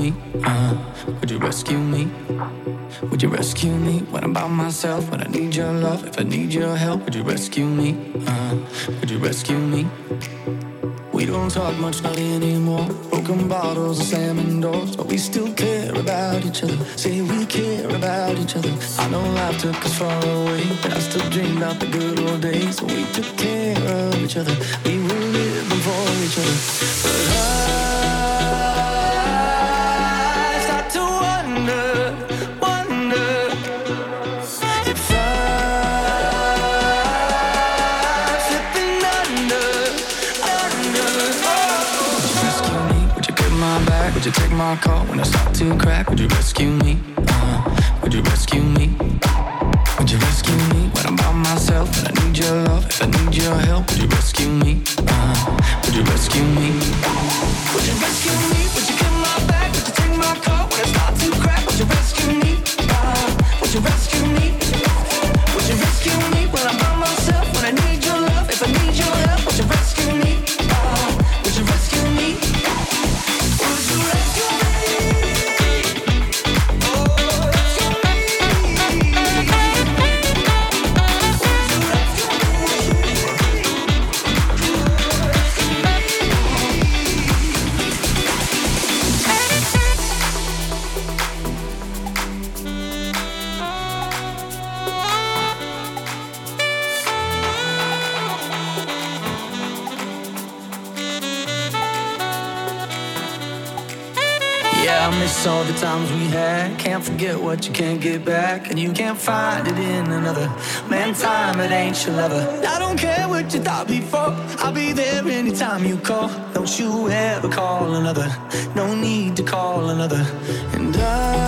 me? Uh, would you rescue me? Would you rescue me when I'm by myself? When I need your love, if I need your help, would you rescue me? Uh, would you rescue me? We don't talk much, not anymore. Broken bottles and slamming doors, but we still care about each other. Say we care about each other. I know life took us far away, but I still dream about the good old days. So we took care of each other. We were living for each other. But I my when I start to crack. Would you rescue me? Uh-huh. Would you rescue me? Would you rescue me when I'm by myself and I need your love? If I need your help, would you rescue me? Uh-huh. Would you rescue me? Would you rescue me? Would you come my back? Would you take my car when I start to crack? Would you rescue me? Uh, Would you rescue me? Miss all the times we had. Can't forget what you can't get back. And you can't find it in another. Man, time, it ain't your lover. I don't care what you thought before. I'll be there anytime you call. Don't you ever call another. No need to call another. And I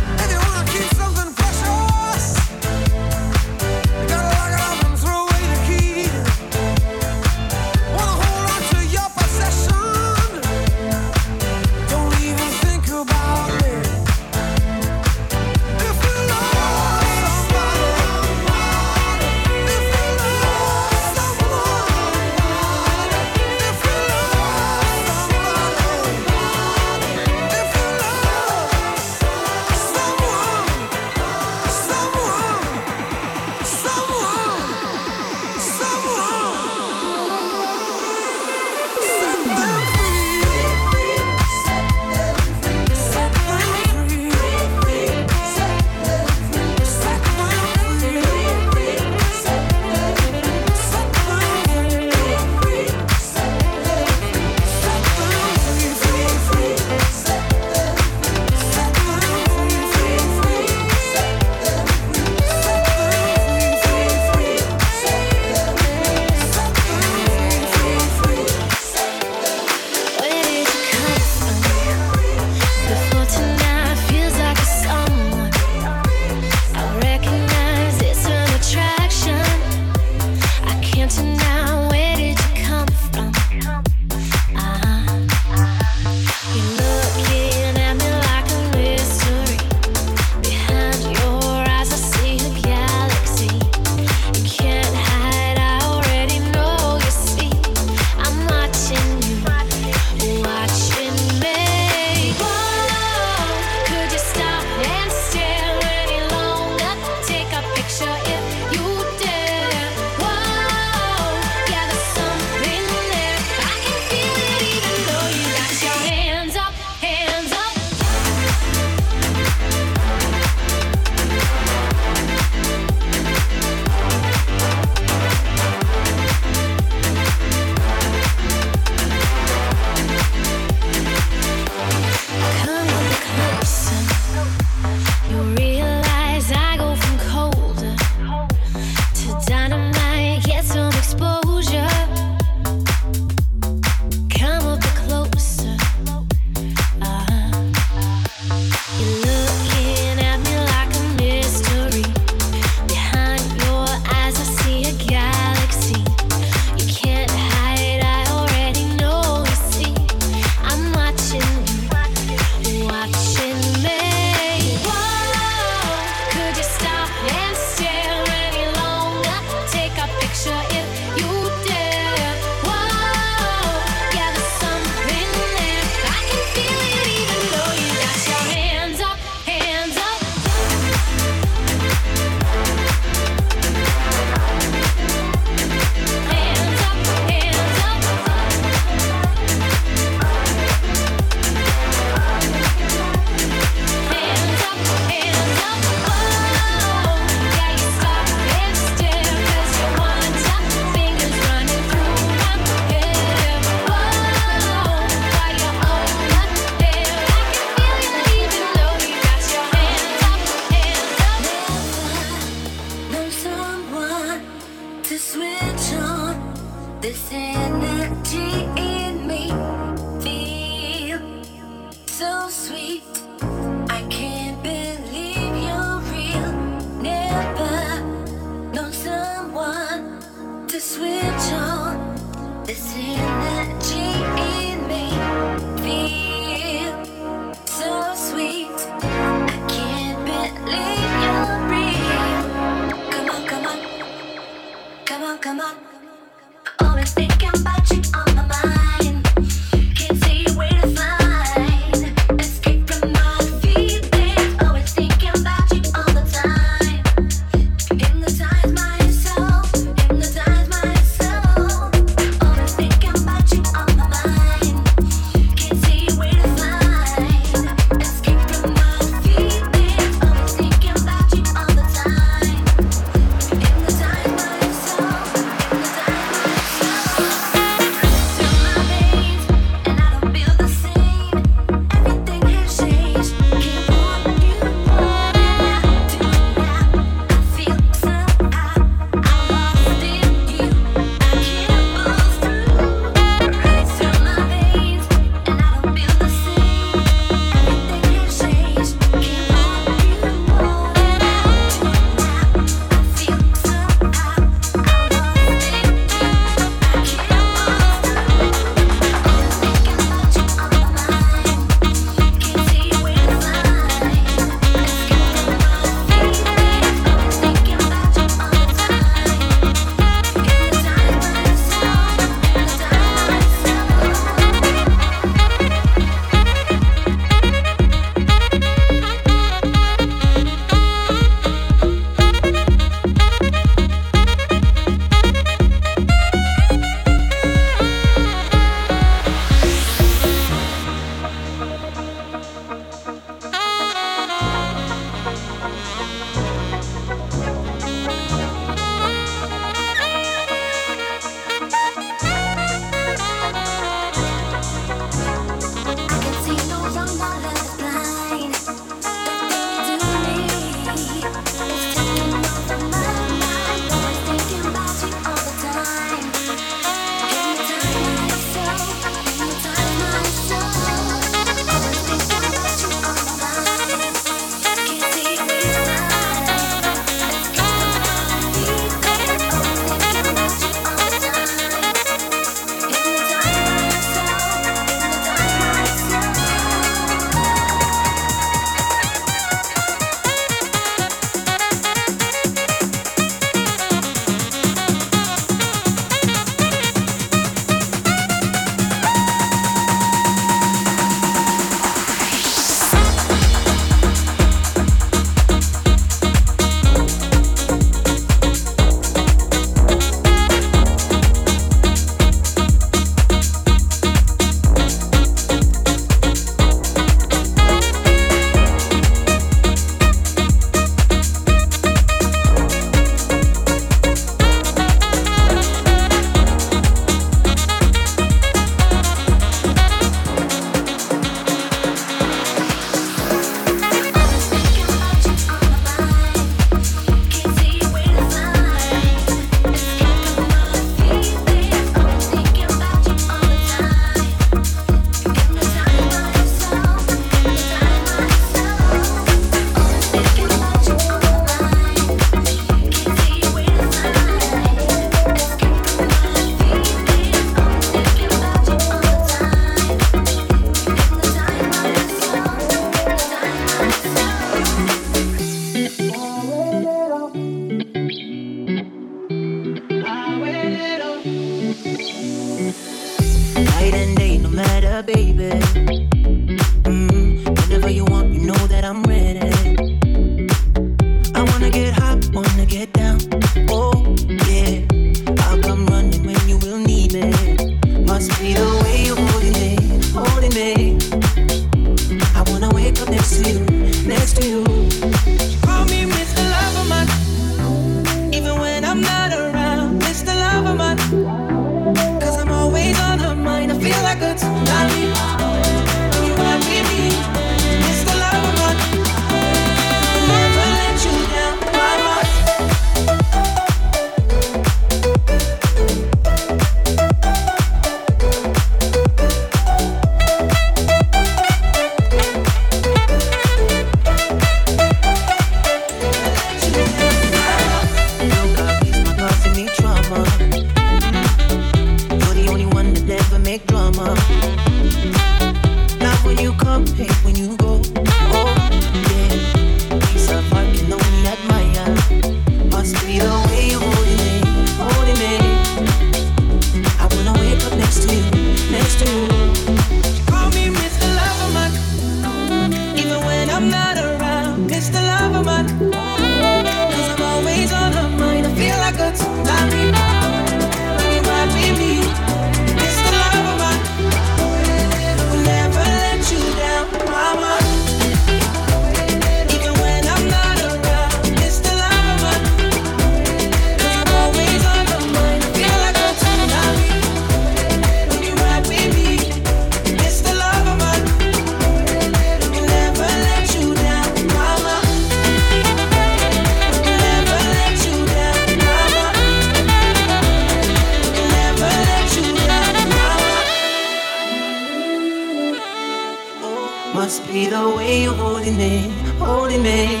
day.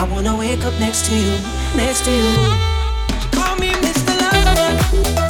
I wanna wake up next to you, next to you. Call me Mr. Lover.